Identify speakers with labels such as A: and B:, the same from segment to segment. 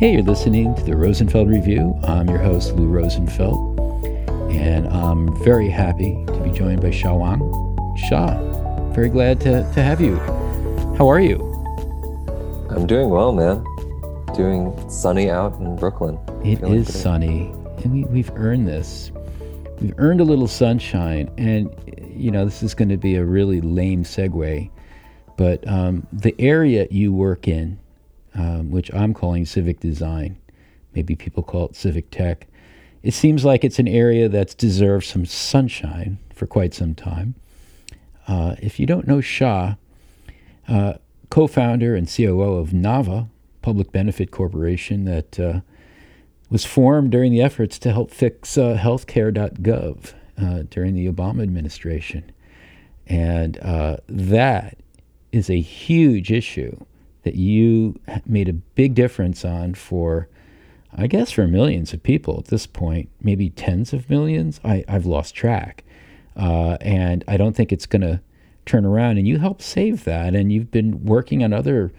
A: Hey, you're listening to the Rosenfeld Review. I'm your host, Lou Rosenfeld, and I'm very happy to be joined by Sha Hwang. Sha, very glad to, to have you. How are you?
B: I'm doing well, man. Doing sunny out in Brooklyn.
A: It is sunny, and we, we've earned this. We've earned a little sunshine, and you know, this is going to be a really lame segue, but um, the area you work in, um, which I'm calling civic design, maybe people call it civic tech, it seems like it's an area that's deserved some sunshine for quite some time. Uh, if you don't know Sha, uh, co founder and COO of NAVA, Public Benefit Corporation, that uh, was formed during the efforts to help fix uh, healthcare.gov uh, during the Obama administration. And uh, that is a huge issue that you made a big difference on for, I guess, for millions of people at this point, maybe tens of millions. I, I've lost track. Uh, and I don't think it's going to turn around. And you helped save that. And you've been working on other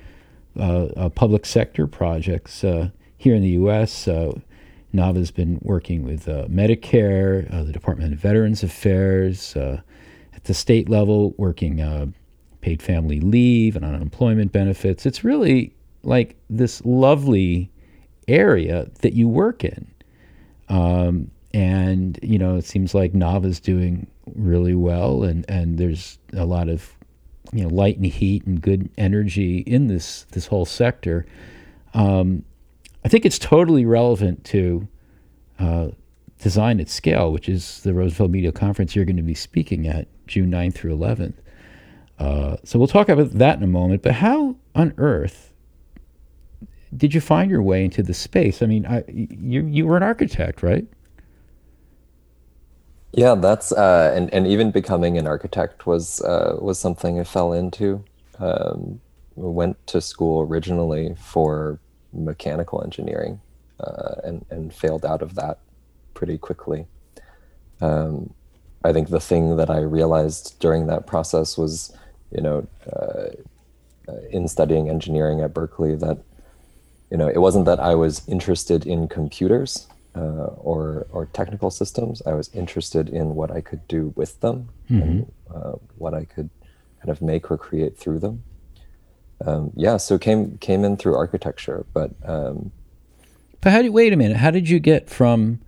A: uh, uh, public sector projects uh, here in the U.S. NAVA's been working with uh, Medicare, uh, the Department of Veterans Affairs, uh, at the state level, working uh, paid family leave and unemployment benefits. It's really like this lovely area that you work in. Um, and, you know, it seems like NAVA's doing really well, and, and there's a lot of, you know, light and heat and good energy in this, this whole sector. Um, I think it's totally relevant to uh, design at scale, which is the Rosenfeld Media Conference you're going to be speaking at June 9th through 11th. Uh, so we'll talk about that in a moment. But how on earth did you find your way into the space? I mean, I, you you were an architect, right?
B: Yeah, that's uh, and and even becoming an architect was uh, was something I fell into. Um, went to school originally for mechanical engineering uh, and and failed out of that pretty quickly. Um, I think the thing that I realized during that process was, you know, uh, uh, in studying engineering at Berkeley, that you know it wasn't that I was interested in computers uh, or or technical systems. I was interested in what I could do with them mm-hmm. and uh, what I could kind of make or create through them um, yeah, so came came in through architecture, but um,
A: but how did wait a minute? How did you get from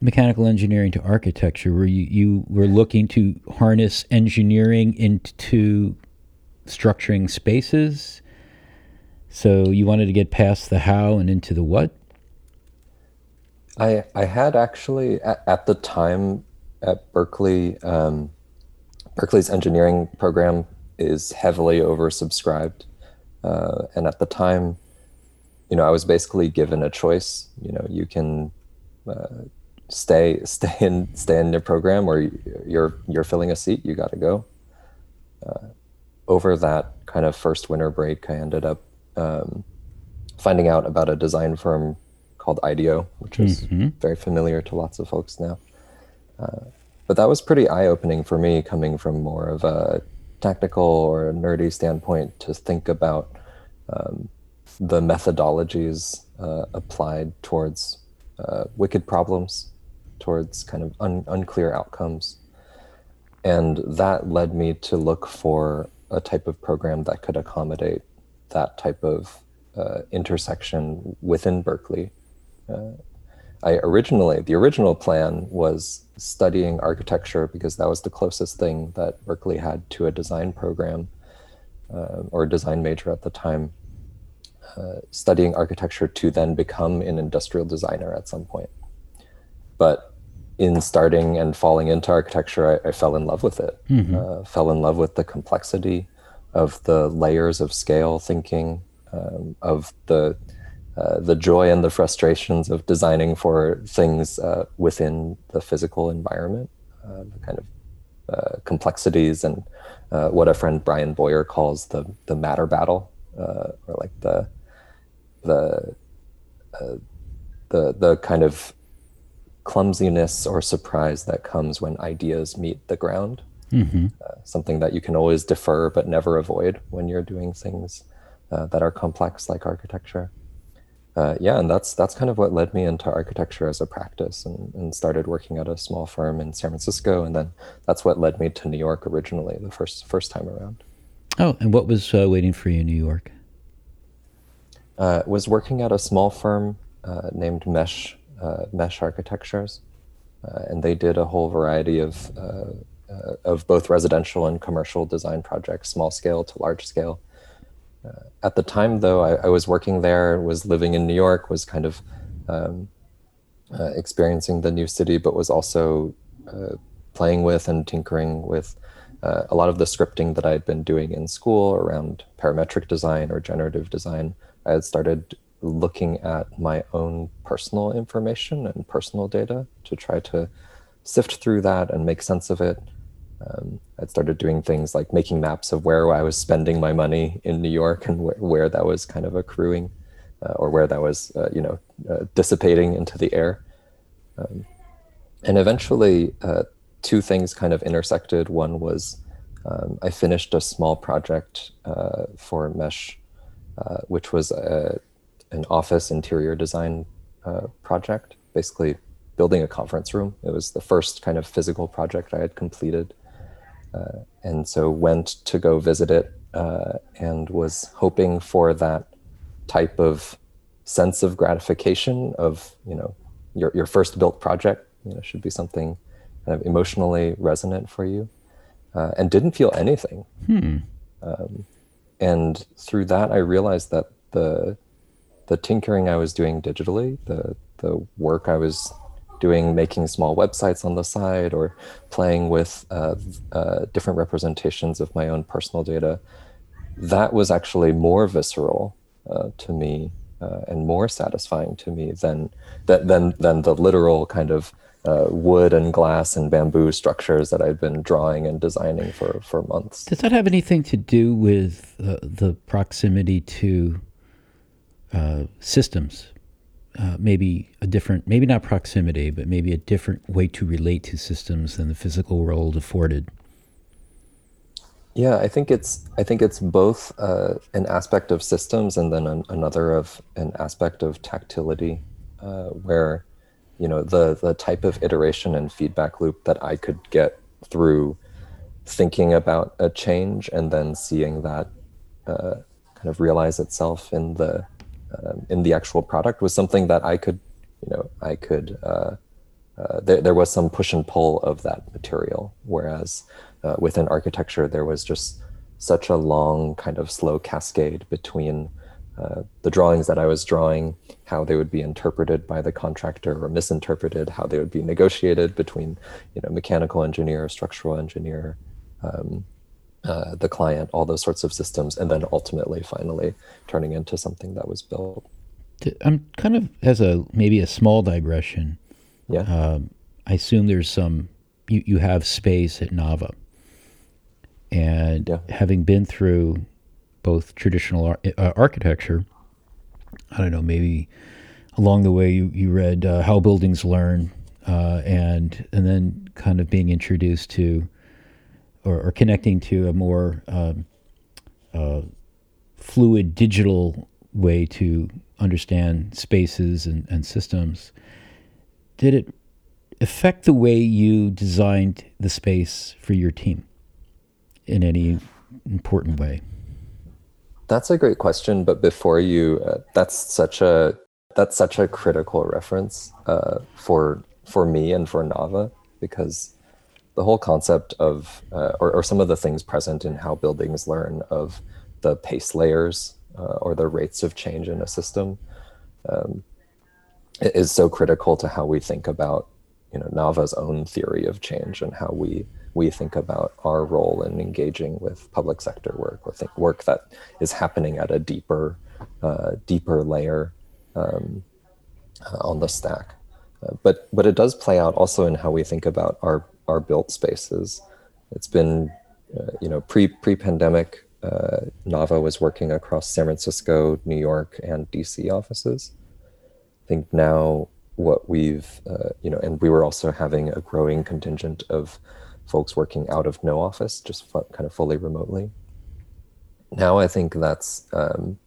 A: mechanical engineering to architecture? where you you were looking to harness engineering into structuring spaces? So you wanted to get past the how and into the what?
B: I I had actually at, at the time at Berkeley, um, Berkeley's engineering program is heavily oversubscribed. Uh, and at the time, you know, I was basically given a choice. You know, you can uh, stay stay in stay in your program, or you're you're filling a seat. You got to go. Uh, over that kind of first winter break, I ended up um, finding out about a design firm called IDEO, which is mm-hmm. very familiar to lots of folks now. Uh, but that was pretty eye opening for me, coming from more of a technical or nerdy standpoint to think about um, the methodologies uh, applied towards uh, wicked problems, towards kind of un- unclear outcomes. And that led me to look for a type of program that could accommodate that type of uh, intersection within Berkeley. Uh, I originally, the original plan was studying architecture because that was the closest thing that Berkeley had to a design program uh, or a design major at the time. Uh, studying architecture to then become an industrial designer at some point. But in starting and falling into architecture, I, I fell in love with it. Mm-hmm. Uh, fell in love with the complexity of the layers of scale thinking, um, of the uh, the joy and the frustrations of designing for things uh, within the physical environment, uh, the kind of uh, complexities and uh, what a friend Brian Boyer calls the the matter battle, or like the the the the kind of clumsiness or surprise that comes when ideas meet the ground. Mm-hmm. something that you can always defer but never avoid when you're doing things that are complex like architecture. uh, yeah, and that's that's kind of what led me into architecture as a practice, and, and started working at a small firm in San Francisco, and then that's what led me to New York originally, the first first time around.
A: Oh, and what was uh, waiting for you in New York?
B: Uh, was working at a small firm uh, named Mesh uh, Mesh Architectures, uh, and they did a whole variety of of both residential and commercial design projects, small scale to large scale. Uh, at the time, though, I, I, was working there, was living in New York, was kind of um, uh, experiencing the new city, but was also uh, playing with and tinkering with uh, a lot of the scripting that I had been doing in school around parametric design or generative design. I had started looking at my own personal information and personal data to try to sift through that and make sense of it um, I'd started doing things like making maps of where I was spending my money in New York and wh- where that was kind of accruing, uh, or where that was, uh, you know, uh, dissipating into the air. Um, and eventually, uh, two things kind of intersected. One was um, I finished a small project uh, for Mesh, uh, which was a, an office interior design project, basically building a conference room. It was the first kind of physical project I had completed. Uh, and so went to go visit it uh, and was hoping for that type of sense of gratification of you know your your first built project you know should be something kind of emotionally resonant for you uh, and didn't feel anything hmm. um, and through that i realized that the the tinkering i was doing digitally the the work i was doing making small websites on the side or playing with uh, uh, different representations of my own personal data that was actually more visceral uh, to me uh, and more satisfying to me than than than the literal kind of uh, wood and glass and bamboo structures that I'd been drawing and designing for for months.
A: Does that have anything to do with uh, the proximity to systems? uh, maybe a different, maybe not proximity, but maybe a different way to relate to systems than the physical world afforded.
B: Yeah, I think it's I think it's both uh, an aspect of systems and then an, another of an aspect of tactility, uh, where you know the the type of iteration and feedback loop that I could get through thinking about a change and then seeing that uh, kind of realize itself in the um, in the actual product was something that I could, you know, I could. Uh, uh, there, there was some push and pull of that material, whereas uh, within architecture there was just such a long kind of slow cascade between uh, the drawings that I was drawing, how they would be interpreted by the contractor or misinterpreted, how they would be negotiated between, you know, mechanical engineer, structural engineer, um, uh, the client, all those sorts of systems, and then ultimately, finally, turning into something that was built.
A: I'm kind of as a maybe a small digression.
B: Yeah. Um,
A: I assume there's some you, you have space at Nava, and yeah. having been through both traditional ar- uh, architecture, I don't know maybe along the way you you read uh, How Buildings Learn, uh, and and then kind of being introduced to or, or connecting to a more um, uh, fluid digital way to understand spaces and, and systems, did it affect the way you designed the space for your team in any important way?
B: That's a great question, but before you, uh, that's such a that's such a critical reference uh, for for me and for Nava because the whole concept of, uh, or, or, some of the things present in how buildings learn of the pace layers uh, or the rates of change in a system um, is so critical to how we think about, you know, Nava's own theory of change and how we we think about our role in engaging with public sector work or think work that is happening at a deeper, uh, deeper layer um, uh, on the stack. Uh, but but it does play out also in how we think about our our built spaces. It's been, uh, you know, pre pre pandemic. Uh, Nava was working across San Francisco, New York, and DC offices. I think now what we've, uh, you know, and we were also having a growing contingent of folks working out of no office, just kind of fully remotely. Now I think that's um,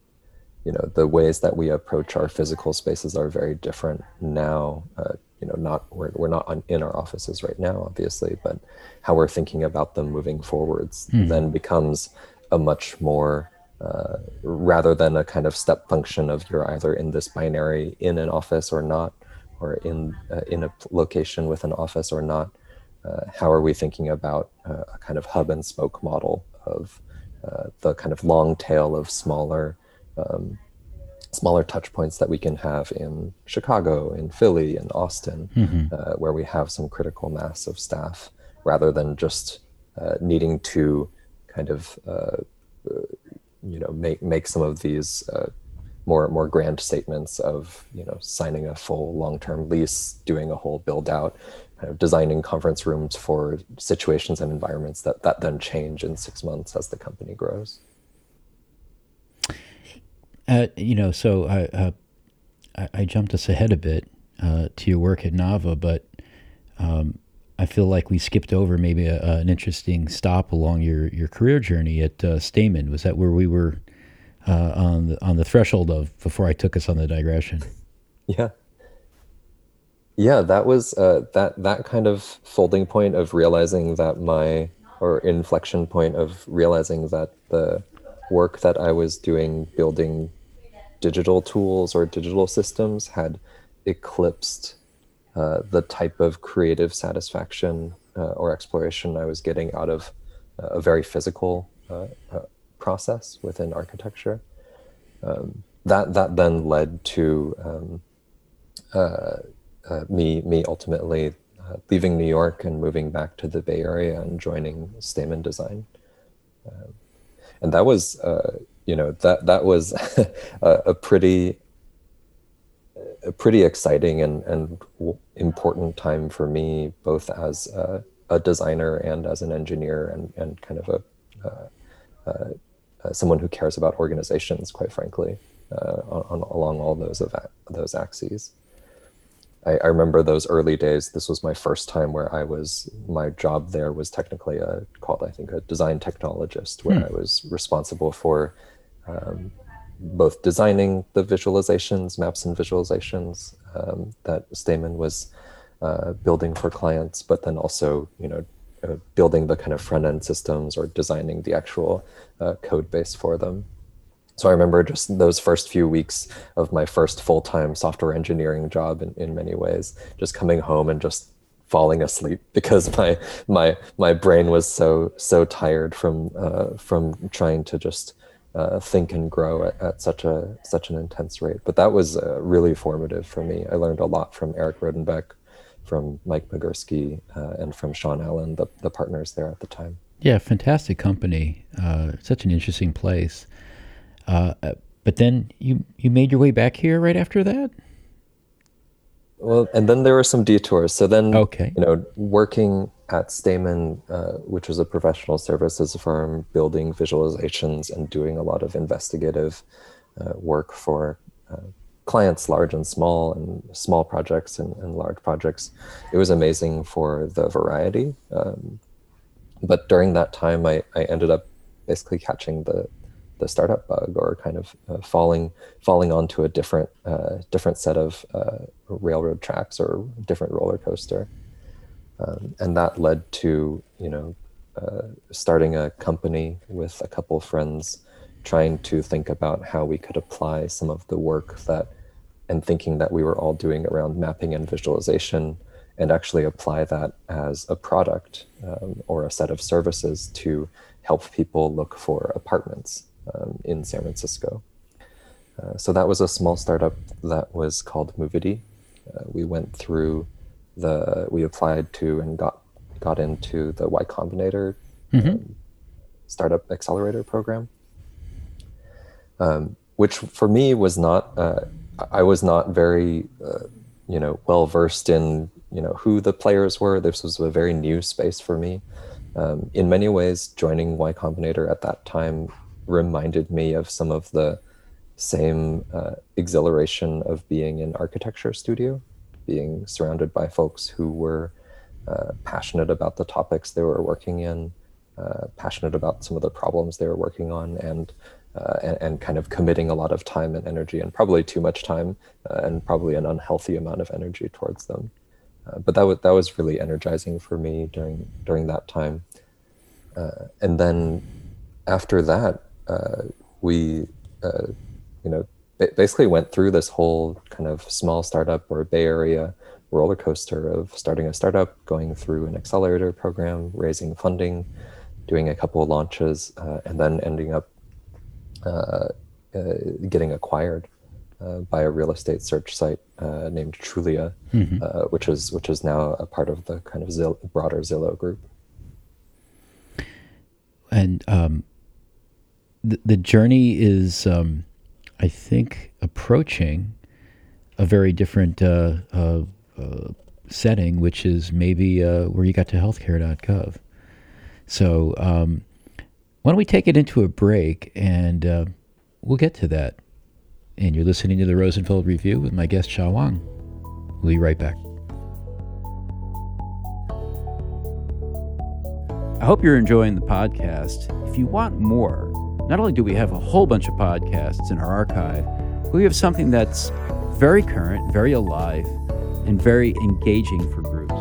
B: you know the ways that we approach our physical spaces are very different now uh, you know not we're, we're not on, in our offices right now obviously but how we're thinking about them moving forwards mm. then becomes a much more uh, rather than a kind of step function of you're either in this binary in an office or not or in uh, in a location with an office or not uh, how are we thinking about uh, a kind of hub and spoke model of uh, the kind of long tail of smaller um, smaller touch points that we can have in Chicago, in Philly, in Austin, mm-hmm. uh, where we have some critical mass of staff, rather than just uh, needing to kind of uh, uh you know make make some of these uh, more more grand statements of you know signing a full long term lease, doing a whole build out. Kind of designing conference rooms for situations and environments that, that then change in six months as the company grows.
A: Uh, you know, so I, uh, I, jumped us ahead a bit uh, to your work at Nava, but um, I feel like we skipped over maybe a, an interesting stop along your, your career journey at uh, Stamen. Was that where we were uh, on the on the threshold of before I took us on the digression?
B: Yeah, yeah, that was that that kind of folding point of realizing that my or inflection point of realizing that the work that I was doing building digital tools or digital systems had eclipsed uh, the type of creative satisfaction uh, or exploration I was getting out of uh, a very physical uh, uh, process within architecture. Um, that that then led to um, uh, me me ultimately leaving New York and moving back to the Bay Area and joining Stamen Design. And that was uh, you know that that was a, a, pretty a pretty exciting and and important time for me both as a, a designer and as an engineer and and kind of a uh, uh, uh someone who cares about organizations quite frankly uh, on, along all those of those axes I, I, remember those early days. This was my first time where I was my job there was technically a, called I think a design technologist, where hmm. I was responsible for um, both designing the visualizations, maps and visualizations um, that Stamen was uh, building for clients, but then also you know uh, building the kind of front end systems or designing the actual uh, code base for them. So I remember just those first few weeks of my first full-time software engineering job in, in many ways, just coming home and just falling asleep because my my my brain was so so tired from uh, from trying to just uh, think and grow at, at, such a such an intense rate. But that was uh, really formative for me. I learned a lot from Eric Rodenbeck, from Mike Migurski, uh, and from Shawn Allen, the, the partners there at the time.
A: Yeah, fantastic company. Uh, such an interesting place. Uh, but then you you made your way back here right after that.
B: Well, and then there were some detours. So then, okay, you know, working at Stamen, uh, which was a professional services firm, building visualizations and doing a lot of investigative uh, work for uh, clients, large and small, and small projects and, and, large projects. It was amazing for the variety. Um, but during that time, I, I ended up basically catching the the startup bug or kind of uh, falling falling onto a different uh, different set of uh, railroad tracks or different roller coaster, um, and that led to you know uh, starting a company with a couple of friends, trying to think about how we could apply some of the work that and thinking that we were all doing around mapping and visualization and actually apply that as a product um, or a set of services to help people look for apartments um, in San Francisco. Uh, so that was a small startup that was called Movity. Uh, we went through the, we applied to and got got into the Y Combinator mm-hmm. um, startup accelerator program, um, which for me was not. Uh, I was not very, uh, you know, well versed in you know who the players were. This was a very new space for me. Um, in many ways, joining Y Combinator at that time reminded me of some of the same uh, exhilaration of being in architecture studio, being surrounded by folks who were uh, passionate about the topics they were working in, uh, passionate about some of the problems they were working on, and uh, and, and, kind of committing a lot of time and energy, and probably too much time, uh, and probably an unhealthy amount of energy towards them. Uh, but that was that was really energizing for me during during that time. And then after that, we uh, you know basically went through this whole kind of small startup or Bay Area roller coaster of starting a startup, going through an accelerator program, raising funding, doing a couple of launches, and then ending up uh, uh, getting acquired uh, by a real estate search site named Trulia, mm-hmm. which is which is now a part of the kind of broader Zillow group.
A: And um, the journey is, um, I think, approaching a very different uh, uh, uh, setting, which is maybe where you got to healthcare.gov. So um, why don't we take it into a break and uh, we'll get to that. And you're listening to the Rosenfeld Review with my guest, Sha Hwang. We'll be right back. I hope you're enjoying the podcast. If you want more, not only do we have a whole bunch of podcasts in our archive, but we have something that's very current, very alive, and very engaging for groups,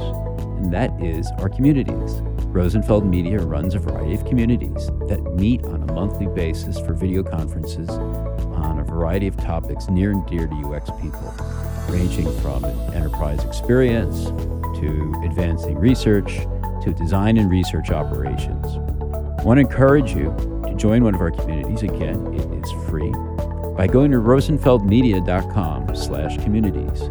A: and that is our communities. Rosenfeld Media runs a variety of communities that meet on a monthly basis for video conferences on a variety of topics near and dear to UX people, ranging from enterprise experience to advancing research to design and research operations. I want to encourage you join one of our communities. Again, it is free by going to rosenfeldmedia.com slash communities.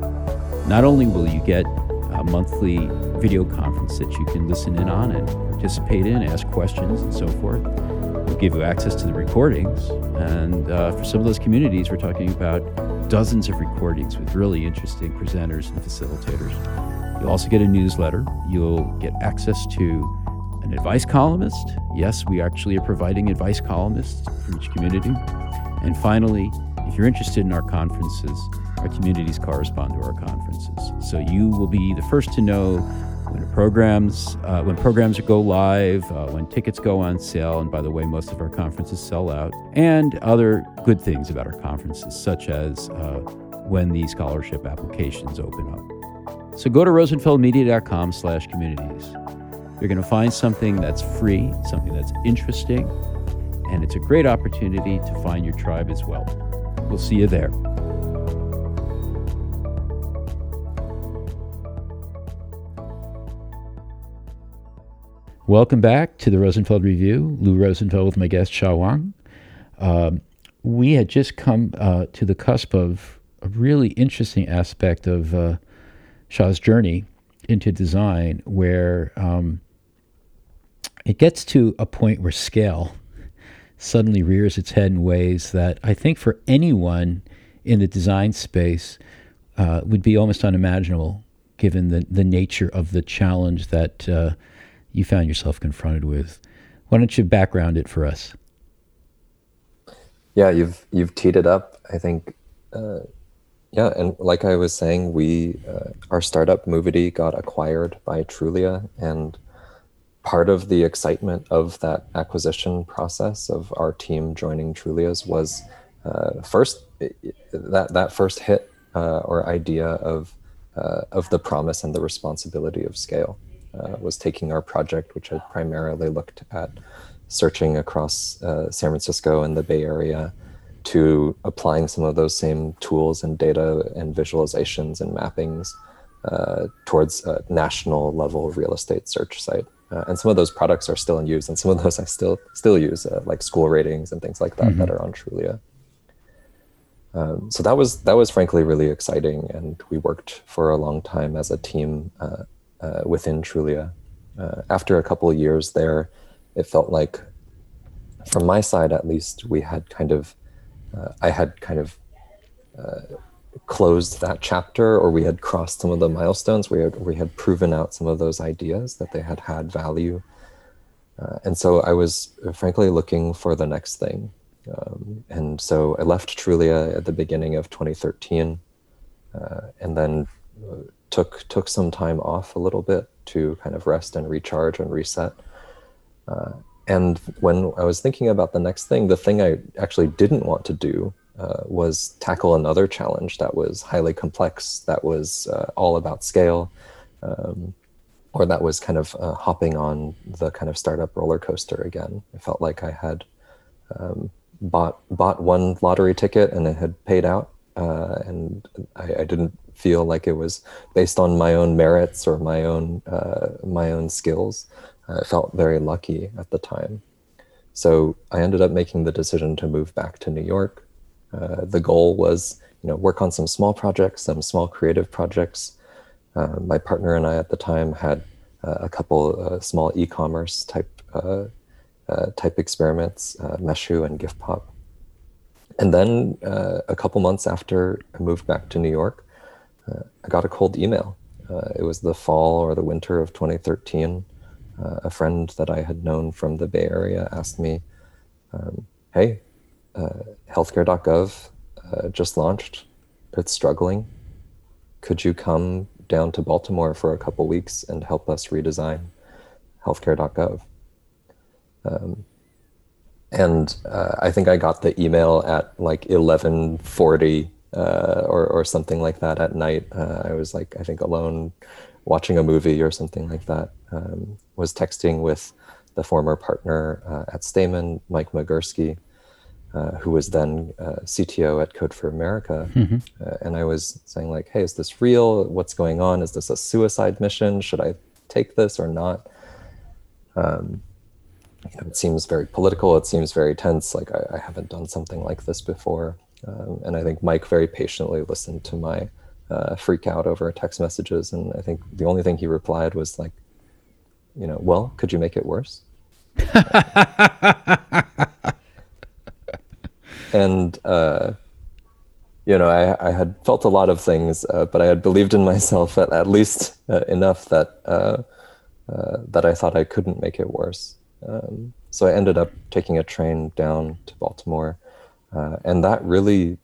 A: Not only will you get a monthly video conference that you can listen in on and participate in, ask questions, and so forth. We'll give you access to the recordings. And uh, for some of those communities, we're talking about dozens of recordings with really interesting presenters and facilitators. You'll also get a newsletter. You'll get access to an advice columnist. Yes, we actually are providing advice columnists for each community. And finally, if you're interested in our conferences, our communities correspond to our conferences. So you will be the first to know when programs uh, when programs go live, uh, when tickets go on sale, and by the way, most of our conferences sell out, and other good things about our conferences, such as uh, when the scholarship applications open up. So go to rosenfeldmedia.com/communities. You're going to find something that's free, something that's interesting, and it's a great opportunity to find your tribe as well. We'll see you there. Welcome back to the Rosenfeld Review. Lou Rosenfeld with my guest, Sha Hwang. Um, we had just come uh, to the cusp of a really interesting aspect of uh, journey into design where um, it gets to a point where scale suddenly rears its head in ways that I think for anyone in the design space uh, would be almost unimaginable given the, the nature of the challenge that uh, you found yourself confronted with. Why don't you background it for us?
B: Yeah, you've you've teed it up. I think, uh, yeah, and like I was saying, we uh, our startup Movity got acquired by Trulia, and part of the excitement of that acquisition process of our team joining Trulia's was uh, first that that first hit uh, or idea of uh, of the promise and the responsibility of scale uh, was taking our project, which had primarily looked at searching across uh, San Francisco and the Bay Area, to applying some of those same tools and data and visualizations and mappings uh, towards a national level real estate search site. Uh, and some of those products are still in use, and some of those I still still use, uh, like school ratings and things like that mm-hmm. that are on Trulia. Um, so that was that was frankly really exciting, and we worked for a long time as a team uh, uh, within Trulia. Uh, after a couple of years there, it felt like, from my side at least, we had kind of, uh, I had kind of uh, closed that chapter, or we had crossed some of the milestones. We had we had proven out some of those ideas that they had had value, uh, and so I was frankly looking for the next thing. Um, and so I left Trulia at the beginning of 2013, uh, and then took took some time off a little bit to kind of rest and recharge and reset. Uh, and when I was thinking about the next thing, the thing I actually didn't want to do uh, was tackle another challenge that was highly complex, that was uh, all about scale, um, or that was kind of uh, hopping on the kind of startup roller coaster again. I felt like I had um, bought bought one lottery ticket and it had paid out, uh, and I, I, didn't feel like it was based on my own merits or my own uh, my own skills. I felt very lucky at the time. So I ended up making the decision to move back to New York. Uh, the goal was, you know, work on some small projects, some small creative projects. Uh, my partner and I at the time had uh, a couple uh, small e-commerce type type experiments, Meshu and Gifpop. And then a couple months after I moved back to New York, I got a cold email. it was the fall or the winter of 2013 uh, a friend that I had known from the Bay Area asked me, um, "Hey, healthcare.gov uh, just launched. It's struggling. Could you come down to Baltimore for a couple weeks and help us redesign healthcare.gov?" Um, and uh, I think I got the email at like 11:40 uh, or or something like that at night. Uh, I was like, I think alone watching a movie or something like that. Um, was texting with the former partner uh, at Stamen, Mike Migurski, uh, who was then uh, CTO at Code for America. Mm-hmm. Uh, and I was saying like, "Hey, is this real? What's going on? Is this a suicide mission? Should I take this or not?" Um, you know, it seems very political. It seems very tense. Like I, I haven't done something like this before. Um, and I think Mike very patiently listened to my uh, freak out over text messages. And I think the only thing he replied was like, you know, well, could you make it worse? and uh, you know, I, I, had felt a lot of things, uh, but I had believed in myself at, at least uh, enough that uh, uh, that I thought I couldn't make it worse. Um, so I ended up taking a train down to Baltimore, uh, and that really,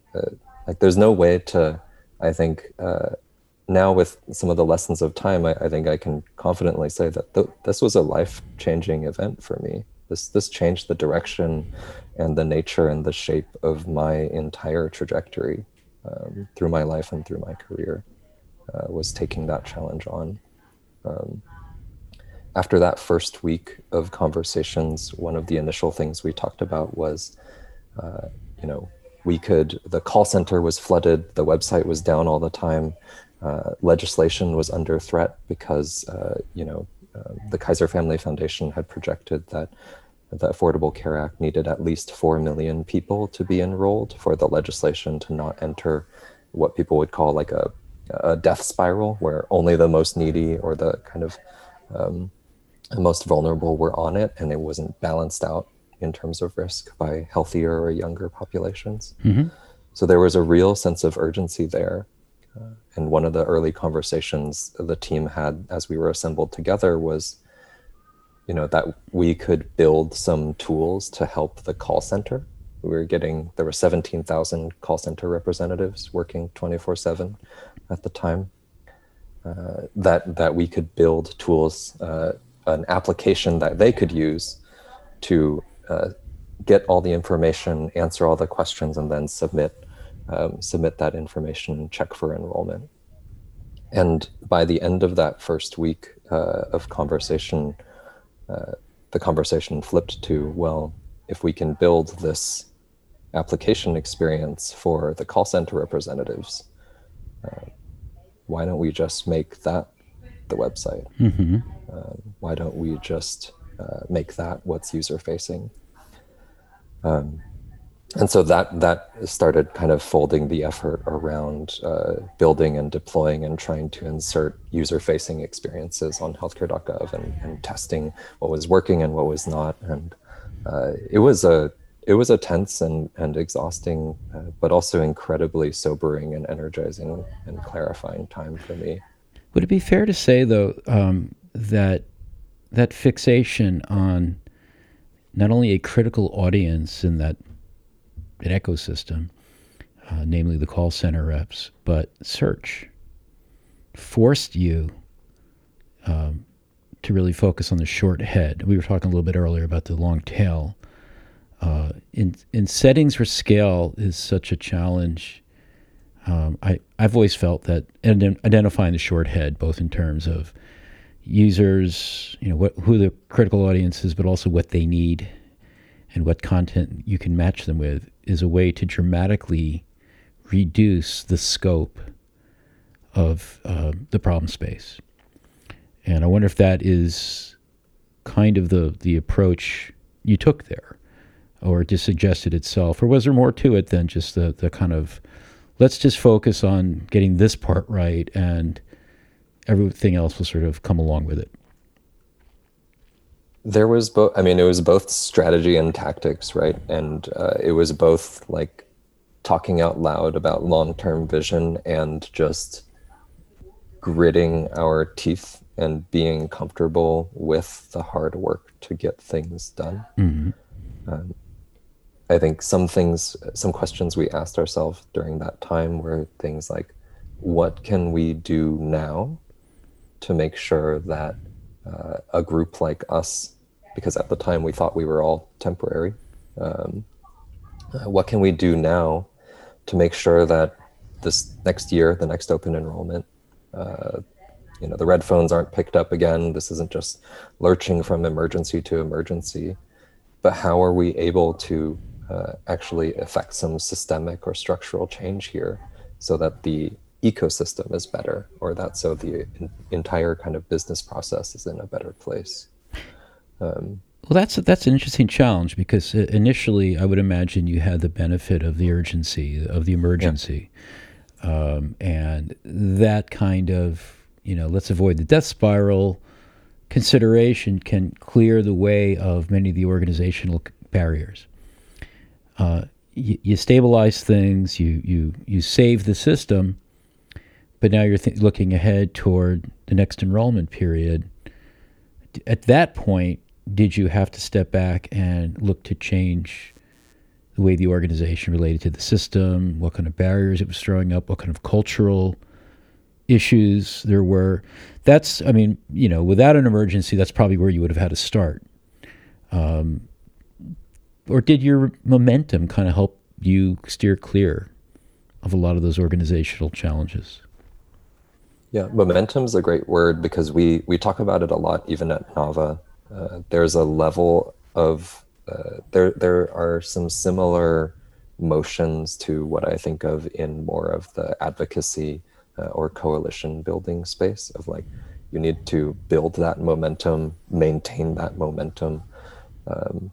B: like, there's no way to, I think, now with some of the lessons of time, I, I think I can confidently say that th- this was a life-changing event for me. This this changed the direction and the nature and the shape of my entire trajectory um, through my life and through my career. Uh, was taking that challenge on. Um, after that first week of conversations, one of the initial things we talked about was, uh, you know, we could the call center was flooded, the website was down all the time uh, legislation was under threat because uh, you know uh, the Kaiser Family Foundation had projected that the Affordable Care Act needed at least four million people to be enrolled for the legislation to not enter what people would call like a, a death spiral, where only the most needy or the kind of um, most vulnerable were on it, and it wasn't balanced out in terms of risk by healthier or younger populations. Mm-hmm. So there was a real sense of urgency there and one of the early conversations the team had as we were assembled together was you know that we could build some tools to help the call center. We were getting there were 17,000 call center representatives working 24/7 at the time. Uh, that that we could build tools uh, an application that they could use to uh, get all the information answer all the questions and then submit um, submit that information and check for enrollment. And by the end of that first week uh, of conversation, uh, the conversation flipped to well, if we can build this application experience for the call center representatives, uh, why don't we just make that the website? Mm-hmm. Um, why don't we just uh, make that what's user facing? Um, and so that that started kind of folding the effort around uh, building and deploying and trying to insert user-facing experiences on healthcare.gov and, and testing what was working and what was not. And uh, it was a it was a tense and and exhausting, uh, but also incredibly sobering and energizing and clarifying time for me.
A: Would it be fair to say though um, that that fixation on not only a critical audience in that an ecosystem, uh, namely the call center reps, but search forced you um, to really focus on the short head. We were talking a little bit earlier about the long tail. Uh, in in settings where scale is such a challenge, um, I I've always felt that identifying the short head, both in terms of users, you know, what, who the critical audience is, but also what they need and what content you can match them with, is a way to dramatically reduce the scope of uh, the problem space. And I wonder if that is kind of the, the approach you took there, or just suggested itself, or was there more to it than just the, the kind of let's just focus on getting this part right and everything else will sort of come along with it?
B: There was both, I mean, it was both strategy and tactics, right? And uh, it was both like talking out loud about long term vision and just gritting our teeth and being comfortable with the hard work to get things done. Mm-hmm. Um, I think some things, some questions we asked ourselves during that time were things like, what can we do now to make sure that uh, a group like us, because at the time we thought we were all temporary, um, uh, what can we do now to make sure that this next year, the next open enrollment, uh, you know, the red phones aren't picked up again. This isn't just lurching from emergency to emergency, but how are we able to uh, actually affect some systemic or structural change here so that the ecosystem is better or that so the entire kind of business process is in a better place.
A: Um, well that's that's an interesting challenge because uh, initially i would imagine you had the benefit of the urgency of the emergency. Yeah. um, and that kind of you know let's avoid the death spiral. Consideration can clear the way of many of the organizational barriers. Uh, you, you stabilize things you you you save the system but now you're th- looking ahead toward the next enrollment period. At that point, did you have to step back and look to change the way the organization related to the system, what kind of barriers it was throwing up, what kind of cultural issues there were? That's, I mean, you know, without an emergency, that's probably where you would have had to start. Um, or did your momentum kind of help you steer clear of a lot of those organizational challenges?
B: Yeah, momentum is a great word because we we talk about it a lot, even at Nava. Uh, there's a level of uh, there there are some similar motions to what I think of in more of the advocacy uh, or coalition building space of like you need to build that momentum, maintain that momentum. Um,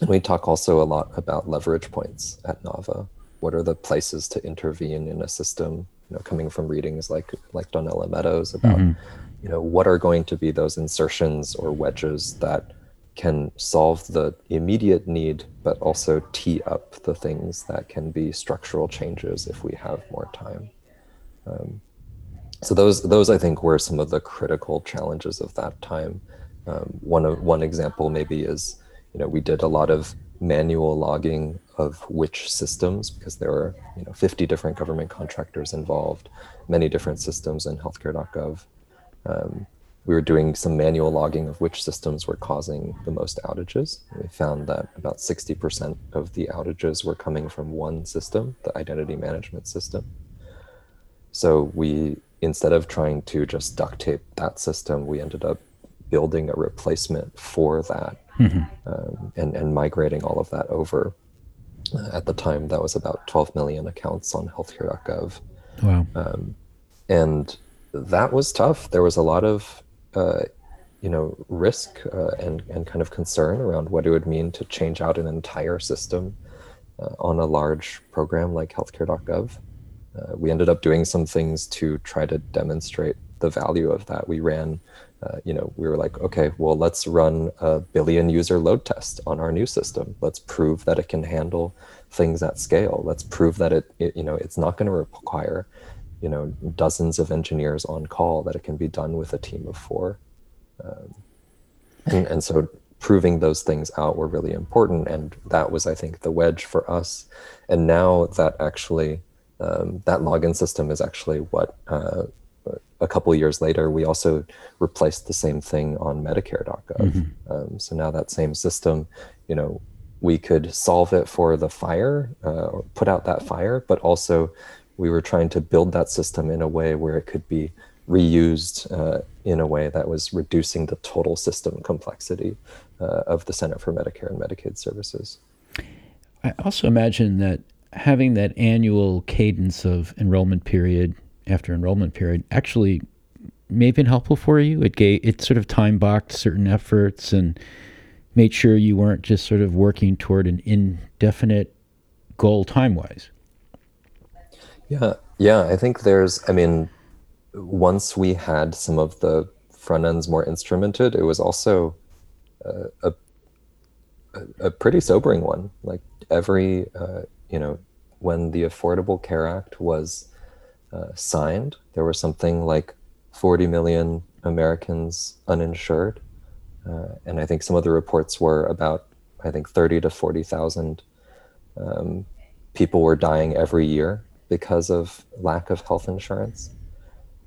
B: and we talk also a lot about leverage points at Nava. What are the places to intervene in a system you know, coming from readings like like Donella Meadows about, mm-hmm. you know, what are going to be those insertions or wedges that can solve the immediate need, but also tee up the things that can be structural changes if we have more time. Um, so those those I think were some of the critical challenges of that time. Um, one of one example maybe is, you know, we did a lot of manual logging of which systems because there were you know 50 different government contractors involved many different systems in healthcare.gov um, we were doing some manual logging of which systems were causing the most outages. We found that about 60% of the outages were coming from one system the identity management system. So we instead of trying to just duct tape that system we ended up building a replacement for that mm-hmm. um, and, and migrating all of that over. Uh, at the time, that was about 12 million accounts on healthcare.gov. Wow. Um, and that was tough. There was a lot of, uh, you know, risk uh, and, and kind of concern around what it would mean to change out an entire system uh, on a large program like healthcare.gov. Uh, we ended up doing some things to try to demonstrate the value of that. We ran uh, you know, we were like, okay, well, let's run a billion user load test on our new system. Let's prove that it can handle things at scale. Let's prove that it, it you know, it's not going to require, you know, dozens of engineers on call. That it can be done with a team of four. Um, and, and so proving those things out were really important, and that was, I think, the wedge for us. And now that actually um, that login system is actually what uh, a couple years later, we also replaced the same thing on Medicare.gov. Mm-hmm. Um, so now that same system, you know, we could solve it for the fire uh, or put out that fire, but also we were trying to build that system in a way where it could be reused uh, in a way that was reducing the total system complexity uh, of the Center for Medicare and Medicaid Services.
A: I also imagine that having that annual cadence of enrollment period after enrollment period actually may have been helpful for you. It gave it sort of time boxed certain efforts and made sure you weren't just sort of working toward an indefinite goal time wise.
B: Yeah, yeah. I think there's. I mean, once we had some of the front ends more instrumented, it was also a, a, a pretty sobering one. Like every, uh, you know, when the Affordable Care Act was uh, signed, there were something like 40 million Americans uninsured. Uh, and I think some of the reports were about, I think, 30 to 40,000 um, people were dying every year because of lack of health insurance.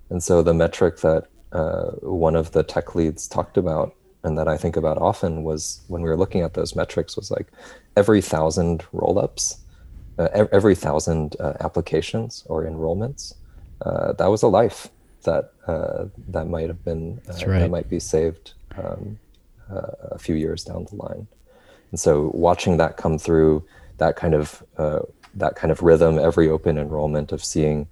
B: And so the metric that uh, one of the tech leads talked about and that I think about often was when we were looking at those metrics was like every thousand rollups, uh, every thousand uh, applications or enrollments, uh, that was a life that uh, that might have been uh, right. that might be saved um, uh, a few years down the line. And so watching that come through, that kind of that kind of rhythm every open enrollment of seeing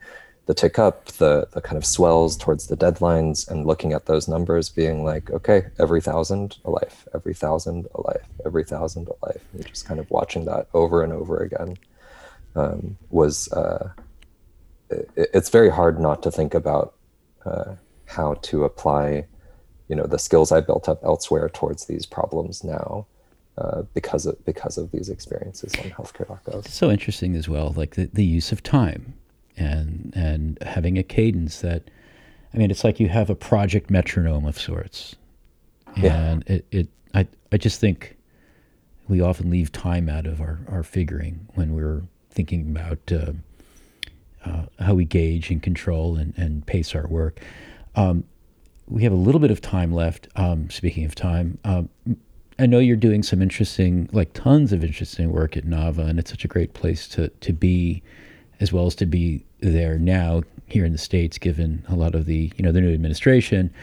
B: the tick up, the the kind of swells towards the deadlines, and looking at those numbers, being like, okay, every thousand a life, every thousand a life, every thousand a life, and just kind of watching that over and over again um, was. Uh, it, it's very hard not to think about uh, how to apply, you know, the skills I built up elsewhere towards these problems now. Uh, because of because of these experiences on healthcare.gov.
A: So interesting as well, like the, the use of time and and having a cadence that I mean it's like you have a project metronome of sorts. And yeah. it, it I I just think we often leave time out of our, our figuring when we're thinking about uh, uh, how we gauge and control and, and pace our work. Um, we have a little bit of time left. Um, speaking of time, um, I know you're doing some interesting, like tons of interesting work at NAVA, and it's such a great place to to be as well as to be there now here in the states, given a lot of the you know the new administration.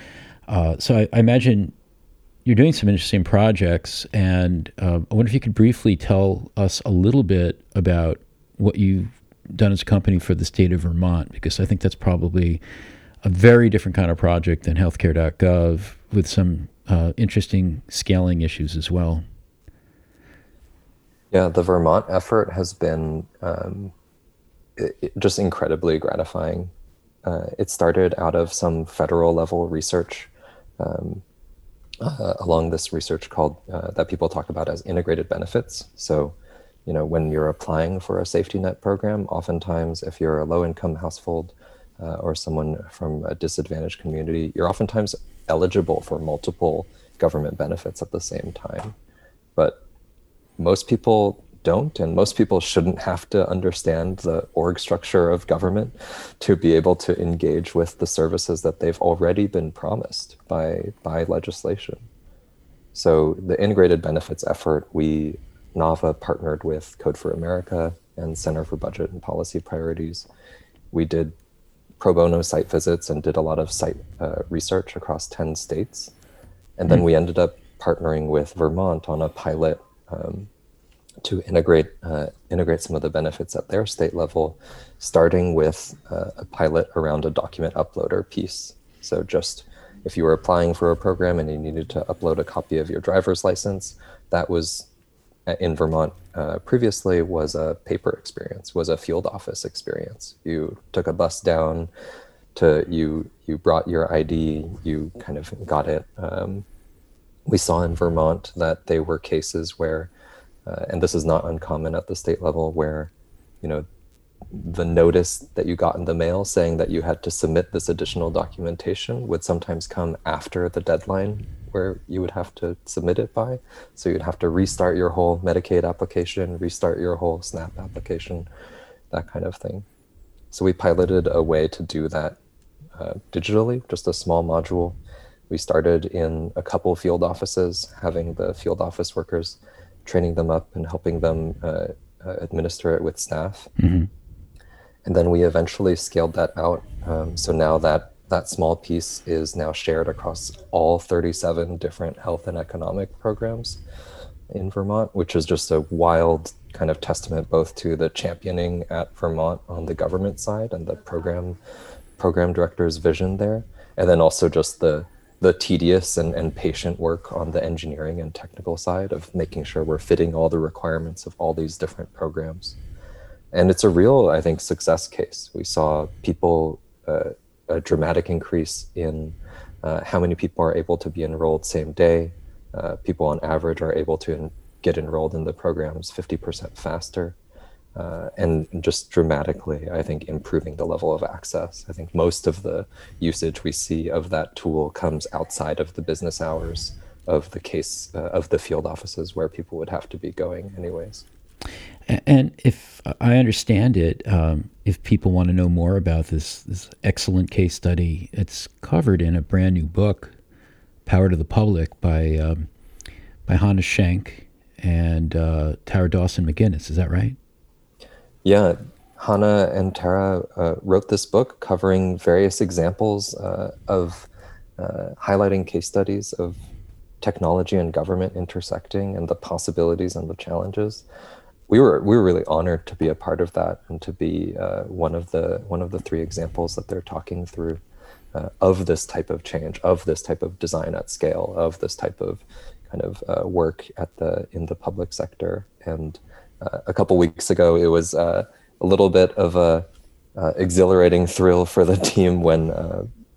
A: Uh, so I, I, imagine you're doing some interesting projects, and uh, I wonder if you could briefly tell us a little bit about what you've done as a company for the state of Vermont, because I think that's probably a very different kind of project than healthcare.gov with some uh, interesting scaling issues as well.
B: Yeah, the Vermont effort has been um, it, just incredibly gratifying. Uh, it started out of some federal level research um, uh, along this research called uh, that people talk about as integrated benefits. So, you know, when you're applying for a safety net program, oftentimes if you're a low income household uh, or someone from a disadvantaged community, you're oftentimes eligible for multiple government benefits at the same time. But most people don't, and most people shouldn't have to understand the org structure of government to be able to engage with the services that they've already been promised by by legislation. So the integrated benefits effort, we NAVA partnered with Code for America and Center for Budget and Policy Priorities. We did pro bono site visits and did a lot of site uh, research across 10 states. And then mm. we ended up partnering with Vermont on a pilot um, to integrate uh, integrate some of the benefits at their state level, starting with uh, a pilot around a document uploader piece. So just if you were applying for a program and you needed to upload a copy of your driver's license, that was in Vermont uh, previously was a paper experience, was a field office experience. You took a bus down to you you brought your ID, you kind of got it. Um, we saw in Vermont that there were cases where uh, and this is not uncommon at the state level where you know the notice that you got in the mail saying that you had to submit this additional documentation would sometimes come after the deadline where you would have to submit it by so you'd have to restart your whole medicaid application restart your whole snap application that kind of thing so we piloted a way to do that uh, digitally, just a small module. We started in a couple field offices, having the field office workers training them up and helping them uh, uh administer it with staff. Mm-hmm. And then we eventually scaled that out. Um, so now that that small piece is now shared across all 37 different health and economic programs in Vermont, which is just a wild kind of testament both to the championing at Vermont on the government side and the program program director's vision there, and then also just the the tedious and, and patient work on the engineering and technical side of making sure we're fitting all the requirements of all these different programs and it's a real i think success case. We saw people uh, a dramatic increase in uh, how many people are able to be enrolled same day. Uh, people on average are able to in- get enrolled in the programs 50% faster uh, and just dramatically i think improving the level of access. I think most of the usage we see of that tool comes outside of the business hours of the case uh, of the field offices where people would have to be going anyways
A: and if I understand it, um, if people want to know more about this this excellent case study, it's covered in a brand new book, "Power to the Public" by um, by Hana Schank and uh, Tara Dawson McGuinness. Is that right?
B: Yeah, Hana and Tara uh, wrote this book covering various examples uh, of uh, highlighting case studies of technology and government intersecting and the possibilities and the challenges we were we were really honored to be a part of that and to be uh, one of the one of the three examples that they're talking through uh, of this type of change, of this type of design at scale, of this type of kind of uh, work at the in the public sector. And uh, a couple weeks ago, it was uh, a little bit of a uh, exhilarating thrill for the team when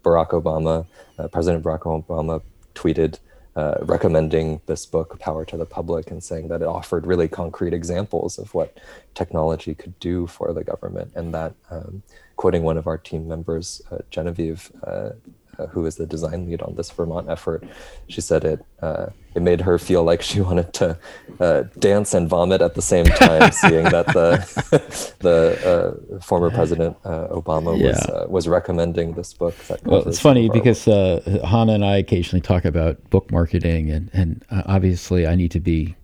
B: Barack Obama, President Barack Obama, tweeted uh, recommending this book, Power to the Public, and saying that it offered really concrete examples of what technology could do for the government. And that, um, quoting one of our team members, uh, Genevieve, uh, uh, who is the design lead on this Vermont effort, she said it uh, it made her feel like she wanted to uh, dance and vomit at the same time, seeing that the the uh, former President uh, Obama yeah. was was recommending this book.
A: well, it's funny because Hana and I occasionally talk about book marketing, and and obviously I need to be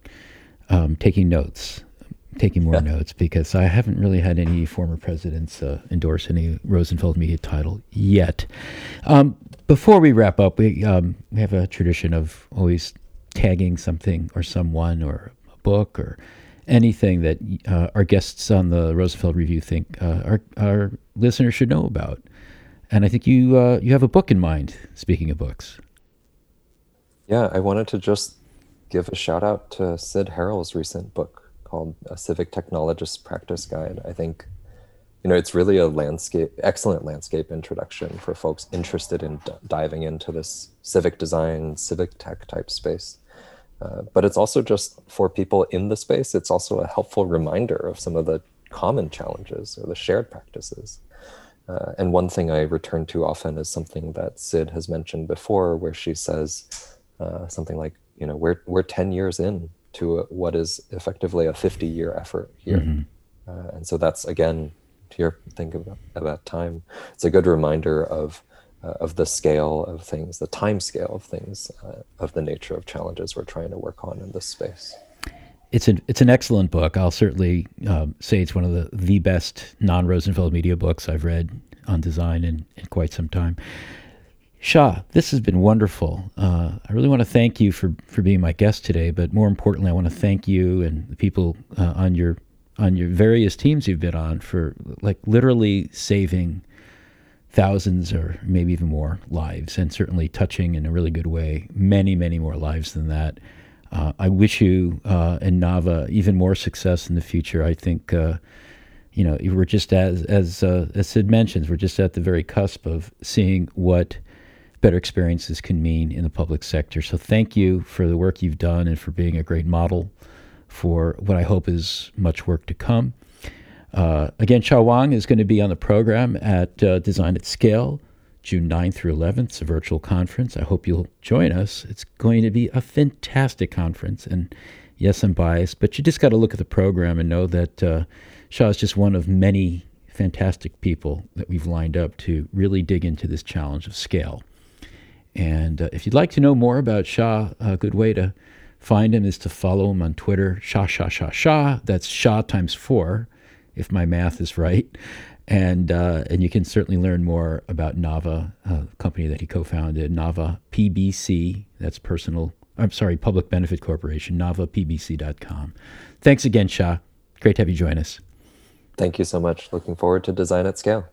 A: um, taking notes taking more yeah. notes because I haven't really had any former presidents uh, endorse any Rosenfeld Media title yet. Um, before we wrap up, we um, we have a tradition of always tagging something or someone or a book or anything that uh, our guests on the Rosenfeld Review think uh, our our listeners should know about. And I think you uh, you have a book in mind. Speaking of books,
B: yeah, I wanted to just give a shout out to Cyd Harrell's recent book called a Civic Technologist Practice Guide. I think, you know, it's really a landscape, excellent landscape introduction for folks interested in d- diving into this civic design, civic tech type space. Uh, but it's also just for people in the space, it's also a helpful reminder of some of the common challenges or the shared practices. Uh, and one thing I return to often is something that Cyd has mentioned before, where she says uh, something like, you know, we're, we're 10 years in to a, what is effectively a 50 year effort here. Mm-hmm. Uh, and so that's again, to your think about, about time, it's a good reminder of uh, of the scale of things, the time scale of things, uh, of the nature of challenges we're trying to work on in this space.
A: It's an it's an excellent book. I'll certainly um, say it's one of the the best non Rosenfeld media books I've read on design in, in quite some time. Sha, this has been wonderful. Uh, I really want to thank you for, for being my guest today, but more importantly, I want to thank you and the people uh, on your on your various teams you've been on for like literally saving thousands or maybe even more lives, and certainly touching in a really good way many many more lives than that. Uh, I wish you uh, and Nava even more success in the future. I think uh, you know we're just as as uh, as Cyd mentions, we're just at the very cusp of seeing what better experiences can mean in the public sector. So thank you for the work you've done and for being a great model for what I hope is much work to come. Uh, again, Sha Hwang is going to be on the program at uh, Design at Scale, June 9th through 11th. It's a virtual conference. I hope you'll join us. It's going to be a fantastic conference. And yes, I'm biased, but you just got to look at the program and know that uh, Sha is just one of many fantastic people that we've lined up to really dig into this challenge of scale. And uh, if you'd like to know more about Sha, a good way to find him is to follow him on Twitter, Sha Sha Sha Sha. That's Sha times four, if my math is right. And uh, and you can certainly learn more about Nava, uh, company that he co-founded, Nava PBC. That's personal. I'm sorry, Public Benefit Corporation, NavaPBC.com. Thanks again, Sha. Great to have you join us.
B: Thank you so much. Looking forward to design at scale.